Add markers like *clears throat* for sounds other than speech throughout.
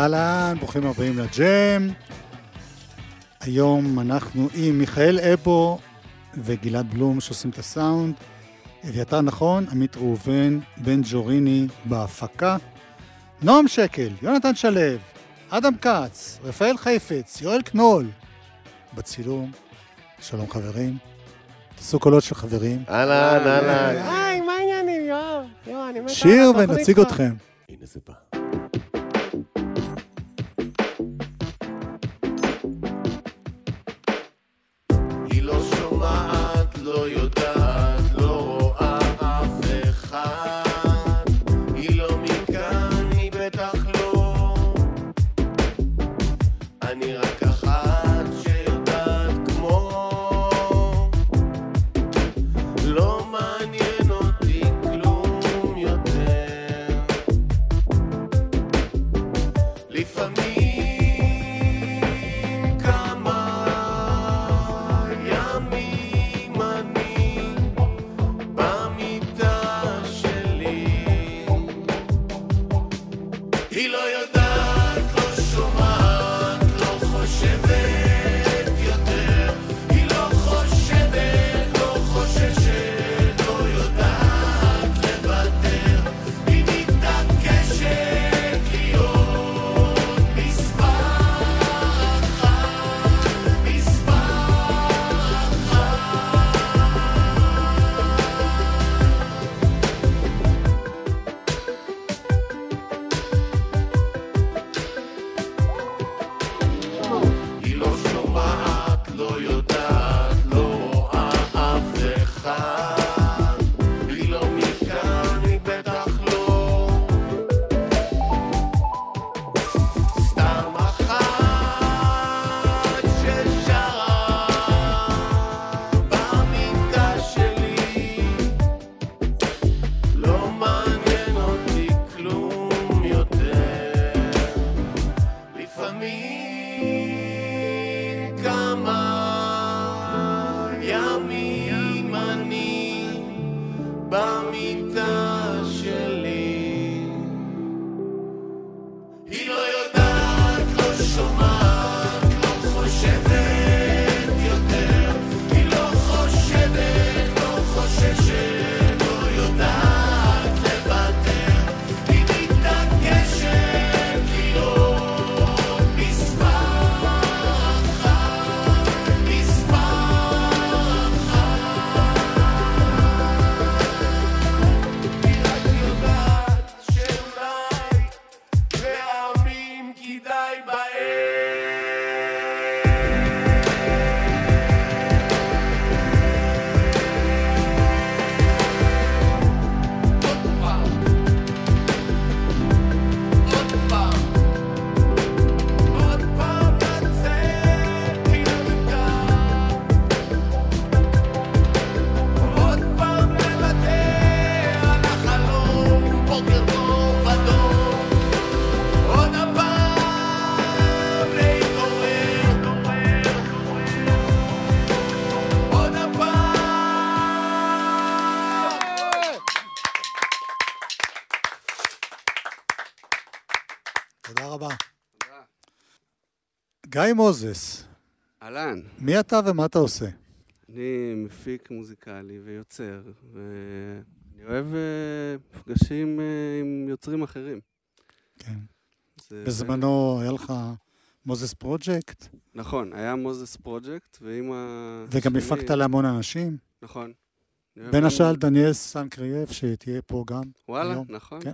אהלן, ברוכים הבאים לג'ם. היום אנחנו עם מיכאל אפו וגלעד בלום שעושים את הסאונד. אביתר נכון, עמית ראובן, בן ג'וריני בהפקה. נועם שקל, יונתן שלו, אדם כץ, רפאל חייפץ, יואל קנול. בצילום, שלום חברים. תעשו קולות של חברים. אהלן, אהלן. היי, מה העניינים, יואב? יואב, אני מת שיר ונציג. אתכם. הנה זה בא. גיא מוזס, אהלן, מי אתה ומה אתה עושה? אני מפיק מוזיקלי ויוצר, ואני אוהב אה, מפגשים אה, עם יוצרים אחרים. כן. זה- בזמנו היה לך מוזס פרויקט, נכון, היה מוזס פרויקט, ועם ה... וגם שני- הפקת להמון אנשים. נכון. בין השאר דניאל סנקריאף, שתהיה פה גם. וואלה, היום. נכון. כן.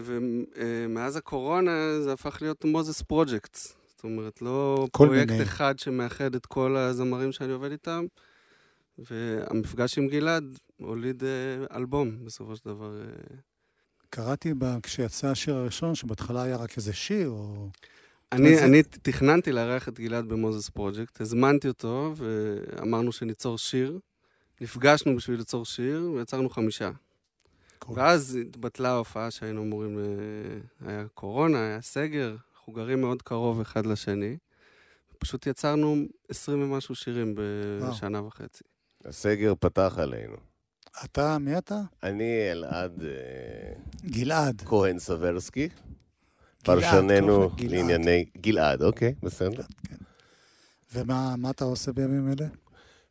ומאז הקורונה זה הפך להיות מוזס פרויקטס. זאת אומרת, לא פרויקט מיני. אחד שמאחד את כל הזמרים שאני עובד איתם, והמפגש עם גלעד הוליד אה, אלבום בסופו של דבר. אה. קראתי בה, כשיצא השיר הראשון, שבהתחלה היה רק איזה שיר, או... אני, זה- אני תכננתי לארח את גלעד במוזס פרויקט, הזמנתי אותו ואמרנו שניצור שיר. נפגשנו בשביל ליצור שיר ויצרנו חמישה. ואז התבטלה ההופעה שהיינו אמורים... ל... היה קורונה, היה סגר, אנחנו גרים מאוד קרוב אחד לשני. פשוט יצרנו 20 ומשהו שירים וואו. בשנה וחצי. הסגר פתח עלינו. אתה, מי אתה? אני אלעד אה, גלעד. כהן סברסקי, פרשננו. לענייני... גלעד, אוקיי, בסדר. ומה מה אתה עושה בימים אלה?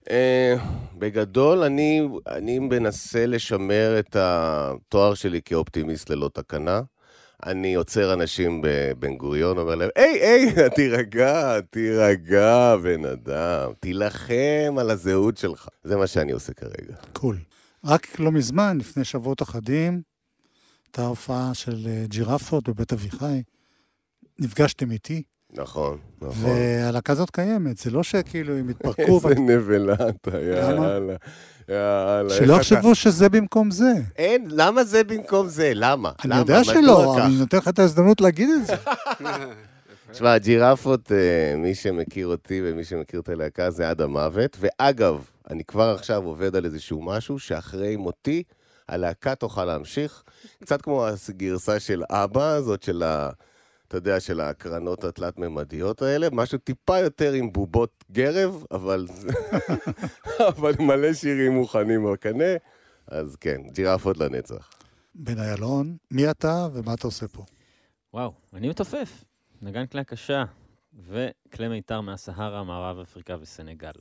אה, בגדול, אני, אני מנסה לשמר את התואר שלי כאופטימיסט ללא תקנה. אני עוצר אנשים בבן גוריון, אומר להם, היי, היי, *laughs* תירגע, תירגע, בן אדם, תילחם על הזהות שלך. זה מה שאני עושה כרגע. קול. רק לא מזמן, לפני שבועות אחדים, הייתה הופעה של אה, ג'ירפות בבית אביחי. נפגשתם איתי, נכון, נכון. והלהקה הזאת קיימת, זה לא שכאילו הם התפרקו, איזה נבלה אתה? יאללה. יאללה. שלא איך אתה- יחשבו שזה במקום זה. אין, למה זה במקום זה? למה? אני למה? יודע שלא? אני נותן לך את ההזדמנות להגיד את זה. *laughs* תשמע, הג'ירפות, אה, מי שמכיר אותי ומי שמכיר את הלהקה זה עד המוות. ואגב, אני כבר עכשיו עובד על איזשהו משהו שאחרי מותי, הלהקה תוכל להמשיך. קצת כמו הגרסה של אבא, זאת של ה... אתה יודע, של ההקרנות התלת-ממדיות האלה, משהו טיפה יותר עם בובות גרב, אבל, *laughs* אבל מלא שירים מוכנים בקנה, אז כן, ג'ירפות לנצח. בן איילון, מי אתה ומה אתה עושה פה? וואו, אני מתופף. נגן כלי הקשה וכלי מיתר מהסהרה, מערב אפריקה וסנגל.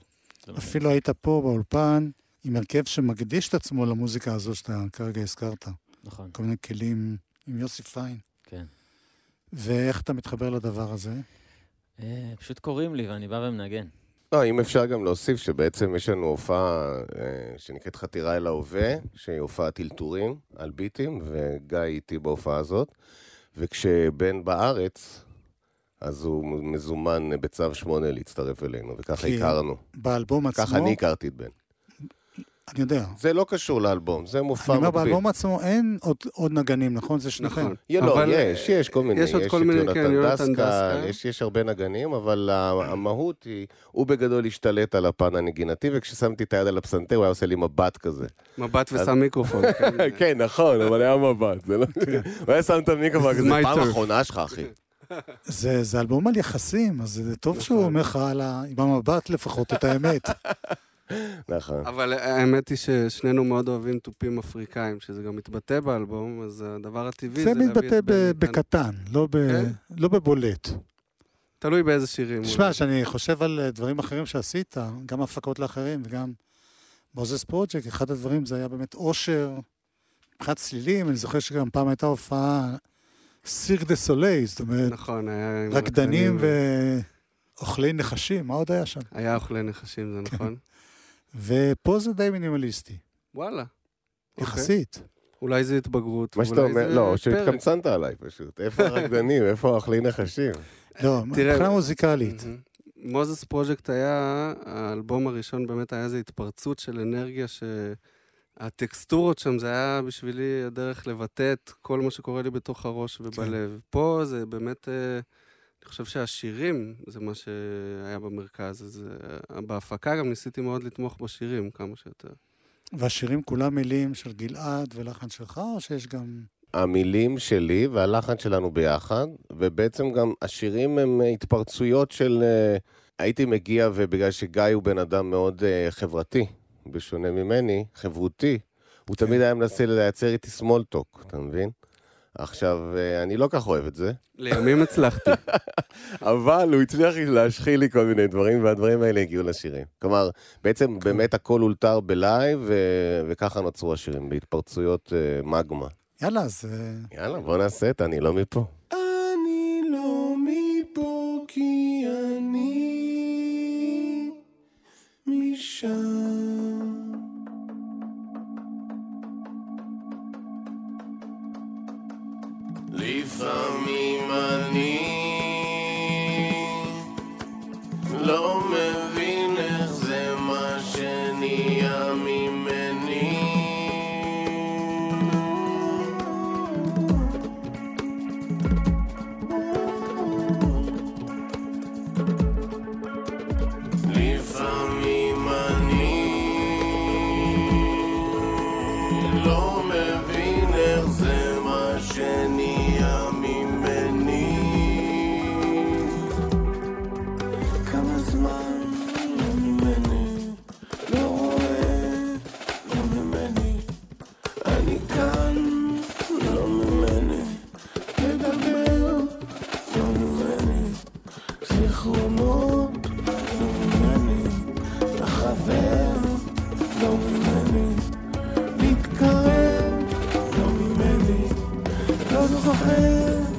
אפילו היית פה באולפן עם הרכב שמקדיש את עצמו למוזיקה הזו שאתה כרגע הזכרת. נכון, כל מיני כלים עם יוסי פיין. כן. ואיך אתה מתחבר לדבר הזה? אה, פשוט קוראים לי ואני בא ומנגן. לא, אם אפשר גם להוסיף שבעצם יש לנו הופעה אה, שנקראת חתירה אל ההווה, שהיא הופעת אלתורים על ביטים, וגיא איתי בהופעה הזאת. וכשבן בארץ, אז הוא מזומן בצו 8 להצטרף אלינו, וככה הכרנו. באלבום עצמו, ככה אני הכרתי את בן. אני יודע. זה לא קשור לאלבום, זה מופע אני אומר, מקביל. באלבום עצמו אין עוד, עוד נגנים, נכון? זה שניכם. נכון. לא, אבל, יש, יש כל מיני. יש עוד כל את מיני, יונתן כן, יונתן דסקל. יש, יש הרבה נגנים, אבל המהות היא, הוא בגדול השתלט על הפן הנגינתי, וכששמתי את היד על הפסנתר, הוא היה עושה לי מבט כזה. מבט ושם מיקרופון. *laughs* כן. כן, נכון, אבל היה מבט, זה לא... הוא היה שם את המיקרופון, כזה, פעם turf." אחרונה שלך, אחי. זה, זה אלבום על יחסים, אז זה טוב שהוא נכון. אומר לך על ה... עם המבט לפחות את האמת. *laughs* נכון. אבל האמת היא ששנינו מאוד אוהבים תופים אפריקאים, שזה גם מתבטא באלבום, אז הדבר הטבעי זה זה להביא מתבטא ב- איתן. בקטן, לא, ב... כן? לא בבולט. תלוי באיזה שירים. תשמע. כשאני חושב על אה, דברים אחרים שעשית, גם הפקות לאחרים וגם מוזס פרויקט, אחד הדברים זה היה באמת אושר, מבחינת צלילים, אני זוכר שגם פעם הייתה הופעה סירק דה סולי, זאת אומרת, נכון, היה... רקדנים רקדנים. ואוכלי נחשים, מה עוד היה שם? היה אוכלי נחשים, זה נכון? ופה זה די מינימליסטי, וואלה. אוקיי. יחסית. אולי זה התבגרות. מה שאתה אומר, לא. שהתקמצנת עליי פשוט. איפה הרקדנים? איפה האוכלי נחשים? לא, תראה- מבחינה מוזיקלית. מוזס פרויקט היה, האלבום הראשון באמת היה איזו התפרצות של אנרגיה שהטקסטורות שם, זה היה בשבילי הדרך לבטא את כל מה שקורה לי בתוך הראש ובלב. פה זה באמת, אה, אני חושב שהשירים זה מה שהיה במרכז. אז אה, בהפקה גם ניסיתי מאוד לתמוך בשירים כמה שיותר. והשירים כולם מילים של גלעד ולחן שלך, או שיש גם... המילים שלי והלחן שלנו ביחד, ובעצם גם השירים הם אה, התפרצויות של... אה, הייתי מגיע, ובגלל שגיא הוא בן אדם מאוד חברתי, בשונה ממני, חברותי, הוא כן. תמיד היה מנסה לייצר איתי small talk, אתה מבין? עכשיו, אה, אני לא כך אוהב את זה, לימים הצלחתי. *laughs* אבל הוא הצליח להשחיל לי כל מיני דברים, והדברים האלה הגיעו לשירים. כלומר, בעצם באמת הכל אולתר בלייב, ו- וככה נוצרו השירים, בהתפרצויות אה, מגמה. יאללה, אז... אה, יאללה, בוא נעשה את אני לא מפה. לא זוכר,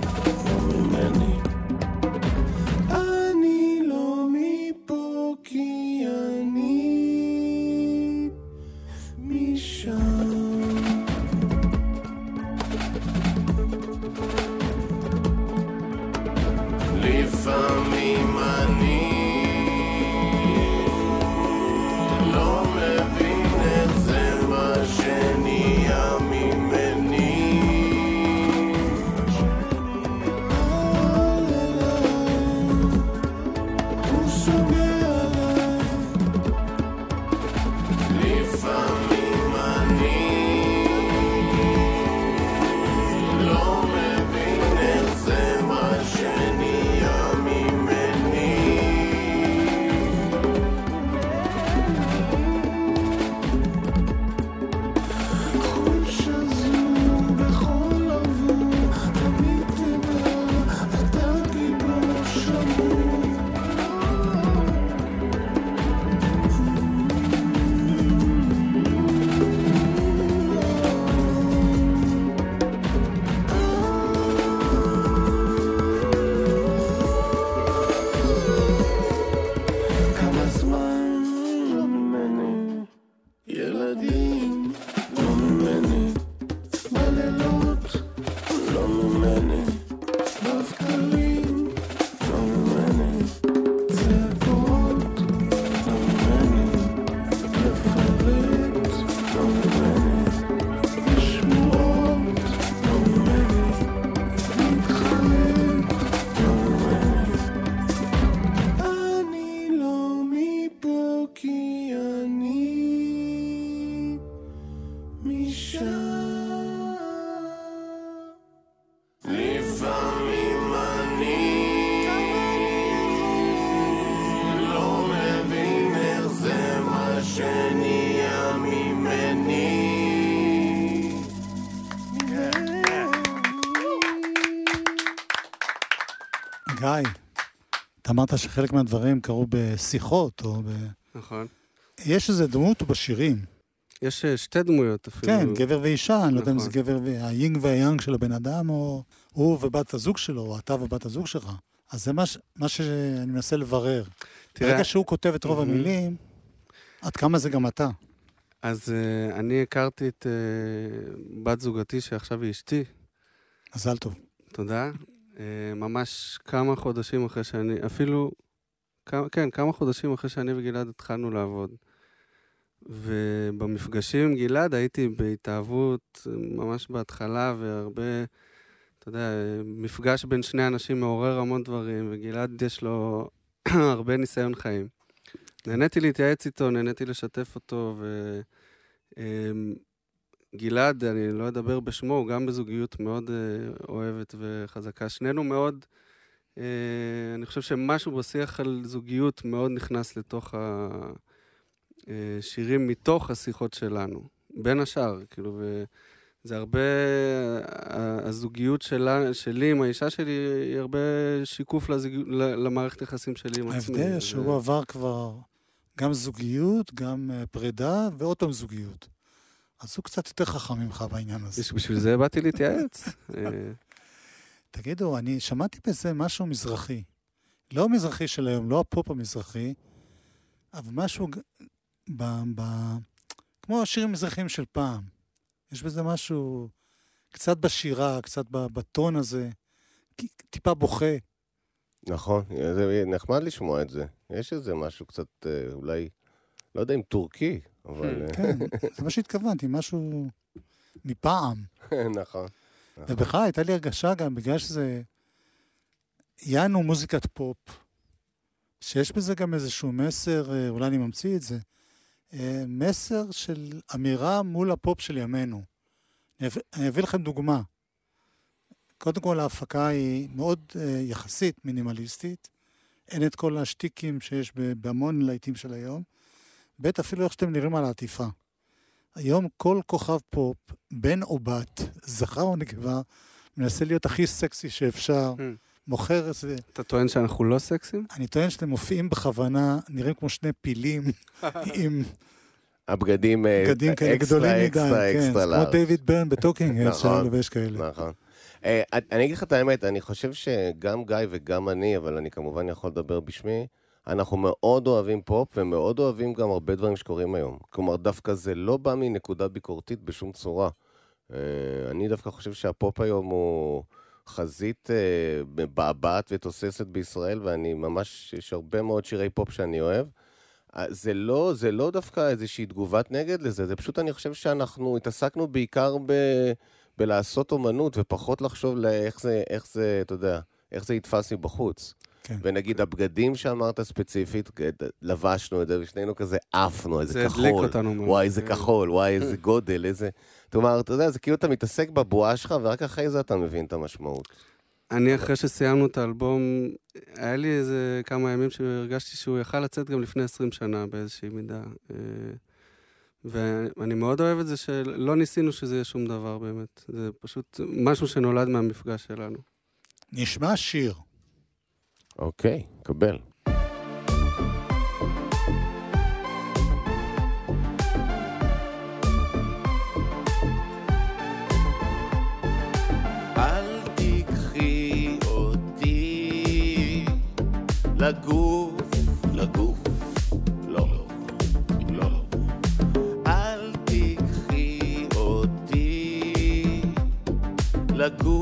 אמרת שחלק מהדברים קרו בשיחות, או ב... נכון. יש איזה דמות בשירים. יש אה, שתי דמויות אפילו. כן, גבר ואישה, אני לא יודע אם זה נכון. גבר, היינג והיאנג של הבן אדם, או הוא ובת הזוג שלו, או אתה ובת הזוג שלך. אז זה מה, ש- מה שאני מנסה לברר. תראה, ברגע שהוא כותב את רוב. המילים, עד כמה זה גם אתה. אז uh, אני הכרתי את uh, בת זוגתי, שעכשיו היא אשתי, מזל טוב. תודה. Uh, ממש כמה חודשים אחרי שאני, אפילו, כמה, כן, כמה חודשים אחרי שאני וגלעד התחלנו לעבוד. ובמפגשים עם גלעד הייתי בהתאהבות ממש בהתחלה, והרבה, אתה יודע, מפגש בין שני אנשים מעורר המון דברים, וגלעד יש לו *clears throat* הרבה ניסיון חיים. נהניתי להתייעץ איתו, נהניתי לשתף אותו, וגלעד, אני לא אדבר בשמו, הוא גם בזוגיות מאוד אה, אוהבת וחזקה. שנינו מאוד, אה, אני חושב שמשהו בשיח על זוגיות מאוד נכנס לתוך השירים מתוך השיחות שלנו, בין השאר, כאילו, וזה הרבה, הזוגיות שלה, שלי עם האישה שלי היא הרבה שיקוף לזוג, למערכת יחסים שלי עם עצמי. ההבדל שהוא עבר כבר גם זוגיות, גם אה, פרידה, ועוד פעם זוגיות. אז הוא קצת יותר חכם ממך בעניין הזה. בש- בשביל זה באתי להתייעץ. *laughs* אה, תגידו, אני שמעתי בזה משהו מזרחי. לא מזרחי של היום, לא הפופ המזרחי, אבל משהו ב, ב, כמו השירים המזרחיים של פעם. יש בזה משהו קצת בשירה, קצת ב- בטון הזה, טיפה בוכה. נכון, זה נחמד לשמוע את זה. יש איזה משהו קצת, אה, אולי, לא יודע אם טורקי, אבל... אה, כן, זה מה שהתכוונתי, משהו מפעם. *laughs* נכון. נכון. ובכלל, הייתה לי הרגשה גם, בגלל שזה... יענו מוזיקת פופ, שיש בזה גם איזשהו מסר, אה, אולי אני ממציא את זה, אה, מסר של אמירה מול הפופ של ימינו. אני אביא- לכם דוגמה. קודם כל, ההפקה היא מאוד יחסית מינימליסטית. אין את כל השטיקים שיש בהמון להיטים של היום. ב', אפילו איך שאתם נראים על העטיפה. היום כל כוכב פופ, בן או בת, זכר או נקבה, מנסה להיות הכי סקסי שאפשר, המ. מוכר איזה... אתה טוען שאנחנו לא סקסים? אני טוען שאתם מופיעים בכוונה, נראים כמו שני פילים *laughs* עם הבגדים אה, בגדים כאלה אקסטרה, גדולים מדי, אקסטרה, כן, אקסטרה זה כמו. דיוויד ביירן ב Talking *laughs* נכון. לובש כאלה. נכון. אה, אני אגיד לך את האמת, אני חושב שגם גיא וגם אני, אבל אני כמובן יכול לדבר בשמי, אנחנו מאוד אוהבים פופ ומאוד אוהבים גם הרבה דברים שקורים היום. כלומר, דווקא זה לא בא מנקודה ביקורתית בשום צורה. אה, אני דווקא חושב שהפופ היום הוא חזית אה, מבעבעת ותוססת בישראל, ואני ממש, יש הרבה מאוד שירי פופ שאני אוהב. אה, זה לא, זה לא דווקא איזושהי תגובת נגד לזה, זה פשוט, אני חושב שאנחנו התעסקנו בעיקר ב... בלעשות אומנות ופחות לחשוב לאיך זה, איך זה, אתה יודע, איך זה יתפס מבחוץ. כן. ונגיד הבגדים שאמרת ספציפית, לבשנו את זה, ושנינו כזה עפנו, איזה זה כחול. הדליק אותנו מאוד. וואי, איזה. כחול, וואי, איזה *laughs* גודל, איזה... כלומר, אתה יודע, זה כאילו אתה מתעסק בבועה שלך, ורק אחרי זה אתה מבין את המשמעות. אני, אחרי שסיימנו את האלבום, היה לי איזה כמה ימים שהרגשתי שהוא יכל לצאת גם לפני 20 שנה באיזושהי מידה. אה, ואני מאוד אוהב את זה שלא ניסינו שזה יהיה שום דבר באמת. זה פשוט משהו שנולד מהמפגש שלנו. נשמע שיר. אוקיי, קבל. לגוף, לגוף, לא, לא. אל תיקחי אותי לגוף,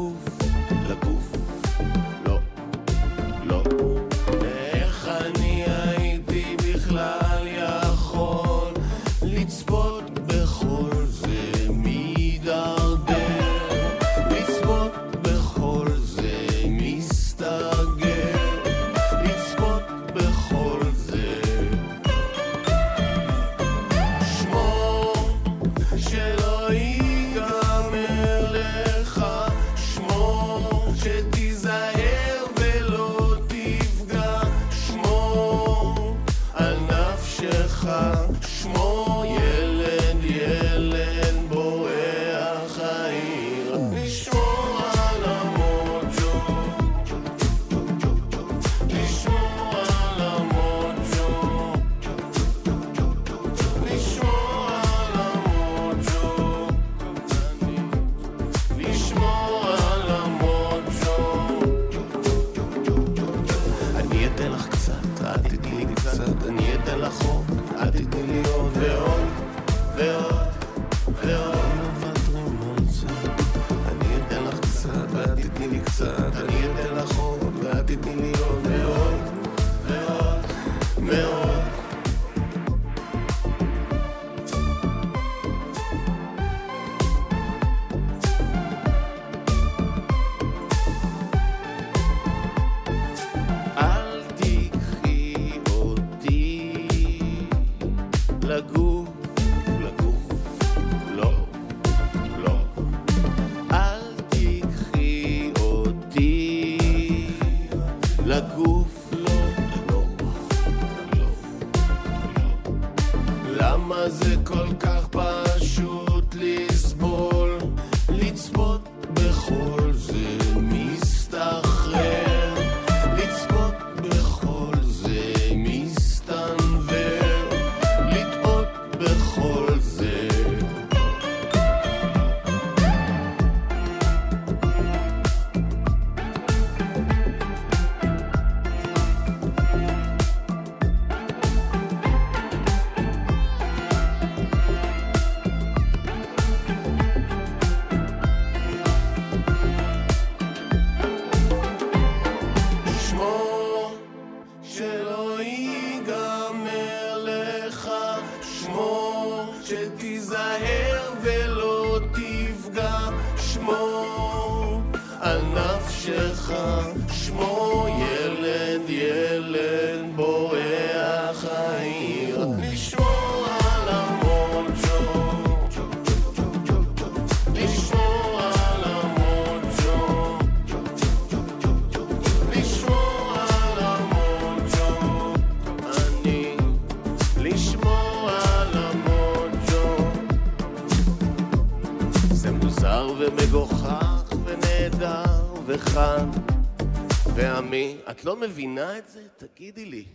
את לא מבינה את זה? תגידי לי.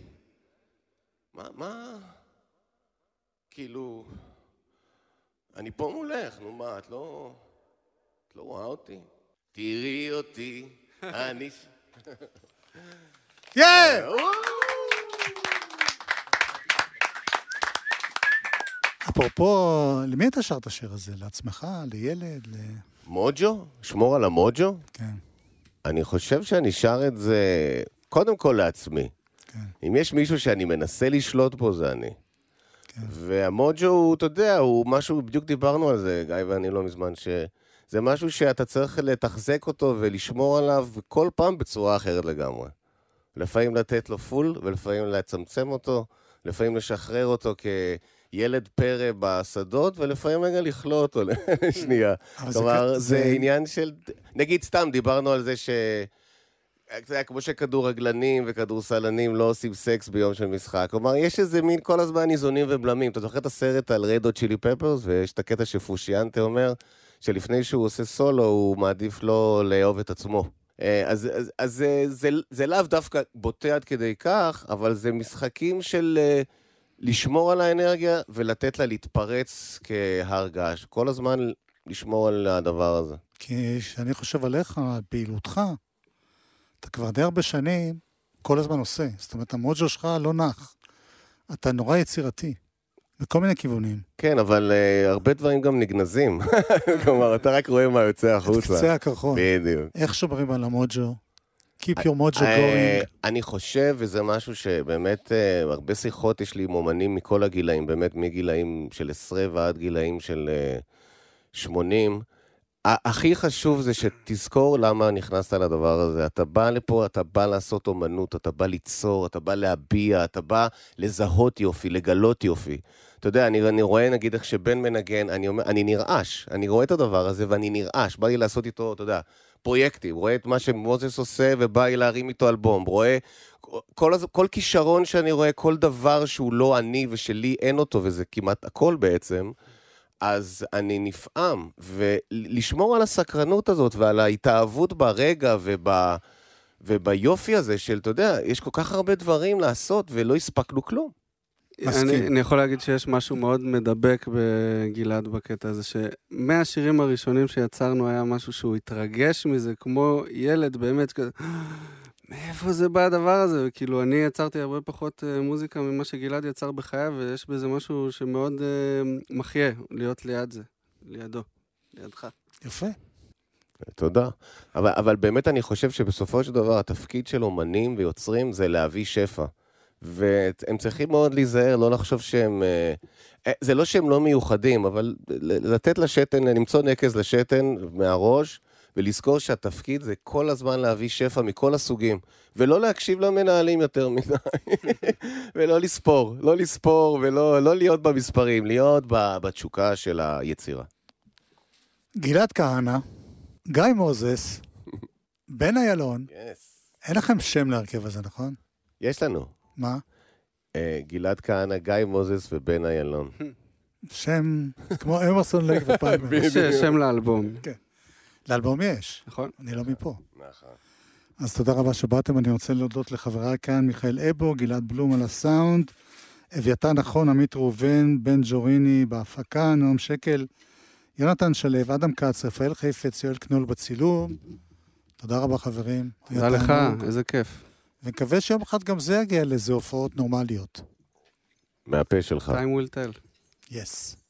מה, מה? כאילו, אני פה מולך, נו מה, את לא... את לא רואה אותי? תראי אותי, אני... *laughs* יא! *laughs* אפרופו, למי אתה שר את השיר הזה? לעצמך? לילד? ל... מוג'ו? שמור על המוג'ו? כן, אני חושב שאני שר את זה קודם כל לעצמי. כן. אם יש מישהו שאני מנסה לשלוט בו, זה אני. כן. והמוג'ו הוא, אתה יודע, הוא משהו, בדיוק דיברנו על זה, גיא ואני לא מזמן, שזה משהו שאתה צריך לתחזק אותו ולשמור עליו כל פעם בצורה אחרת לגמרי. לפעמים לתת לו פול, ולפעמים לצמצם אותו, לפעמים לשחרר אותו כילד פרא בשדות, ולפעמים רגע לכלוא אותו לשנייה. *laughs* כלומר, זה זה- עניין של... נגיד סתם, דיברנו על זה ש... זה היה כמו שכדורגלנים וכדורסלנים לא עושים סקס ביום של משחק. כלומר, יש איזה מין כל הזמן איזונים ובלמים. אתה זוכר את הסרט על ריידו צ'ילי פפרס, ויש את הקטע שפושיאנטה אומר, שלפני שהוא עושה סולו, הוא מעדיף לא לאהוב את עצמו. אה, אז, אז, אז זה, זה, זה לאו דווקא בוטה עד כדי כך, אבל זה משחקים של אה, לשמור על האנרגיה ולתת לה להתפרץ כהר געש. כל הזמן לשמור על הדבר הזה. כי כשאני חושב עליך, על פעילותך, אתה כבר די הרבה שנים כל הזמן עושה. זאת אומרת, המוג'ו שלך לא נח. אתה נורא יצירתי, בכל מיני כיוונים. כן, אבל uh, הרבה דברים גם נגנזים. *laughs* כלומר, אתה רק רואה מה יוצא את החוצה. קצה הקרחון. בדיוק. איך שומרים על המוג'ו? Keep your mojo אה, going. אני חושב, וזה משהו שבאמת, אה, הרבה שיחות יש לי עם אומנים מכל הגילאים, באמת מגילאים של עשרה ועד גילאים של אה, 80. ה- הכי חשוב זה שתזכור למה נכנסת לדבר הזה. אתה בא לפה, אתה בא לעשות אומנות, אתה בא ליצור, אתה בא להביע, אתה בא לזהות יופי, לגלות יופי. אתה יודע, אני, אני רואה נגיד איך שבן מנגן, אני, אומר, אני נרעש, אני רואה את הדבר הזה ואני נרעש, בא לי לעשות איתו, אתה יודע, פרויקטים, רואה את מה שמוזס עושה ובא לי להרים איתו אלבום, רואה כל, כל כישרון שאני רואה, כל דבר שהוא לא אני ושלי אין אותו, וזה כמעט הכל בעצם, אז אני נפעם. ולשמור על הסקרנות הזאת ועל ההתאהבות ברגע וב... וביופי הזה של, אתה יודע, יש כל כך הרבה דברים לעשות ולא הספקנו כלום. מסכים. אני, אני יכול להגיד שיש משהו מאוד מדבק בגלעד בקטע הזה, שמהשירים הראשונים שיצרנו היה משהו שהוא התרגש מזה, כמו ילד באמת כזה, מאיפה זה בא הדבר הזה? כאילו, אני יצרתי הרבה פחות uh, מוזיקה ממה שגלעד יצר בחייו, ויש בזה משהו שמאוד uh, מחיה, להיות ליד זה, לידו, לידך. יפה. תודה. אבל, אבל באמת אני חושב שבסופו של דבר התפקיד של אומנים ויוצרים זה להביא שפע. והם צריכים מאוד להיזהר, לא לחשוב שהם... אה, אה, זה לא שהם לא מיוחדים, אבל לתת לשתן, למצוא נקז לשתן מהראש, ולזכור שהתפקיד זה כל הזמן להביא שפע מכל הסוגים, ולא להקשיב למנהלים יותר מדי, *laughs* ולא לספור, לא לספור ולא לא להיות במספרים, להיות בתשוקה של היצירה. גלעד כהנא, גיא מוזס, *laughs* בן איילון, אין לכם שם להרכב הזה, נכון? יש לנו. מה? אה, גלעד כהנא, גיא מוזס ובן איילון. *laughs* שם כמו אמרסון לייק *laughs* ופלמר. יש שם לאלבום, לאלבום יש, נכון? אני לא מפה. נכון. אז תודה רבה שבאתם, אני רוצה להודות לחבריי כאן, מיכאל אבו, גלעד בלום על הסאונד, אביתר נכון, עמית ראובן, בן ג'וריני בהפקה, נועם שקל, יונתן שלו, אדם כץ, רפאל חיפץ, יואל קנול בצילום. תודה רבה חברים. תודה לך. איזה כיף. ונקווה שיום אחד גם זה יגיע לאיזה הופעות נורמליות. מהפה שלך. time will tell. יס. אני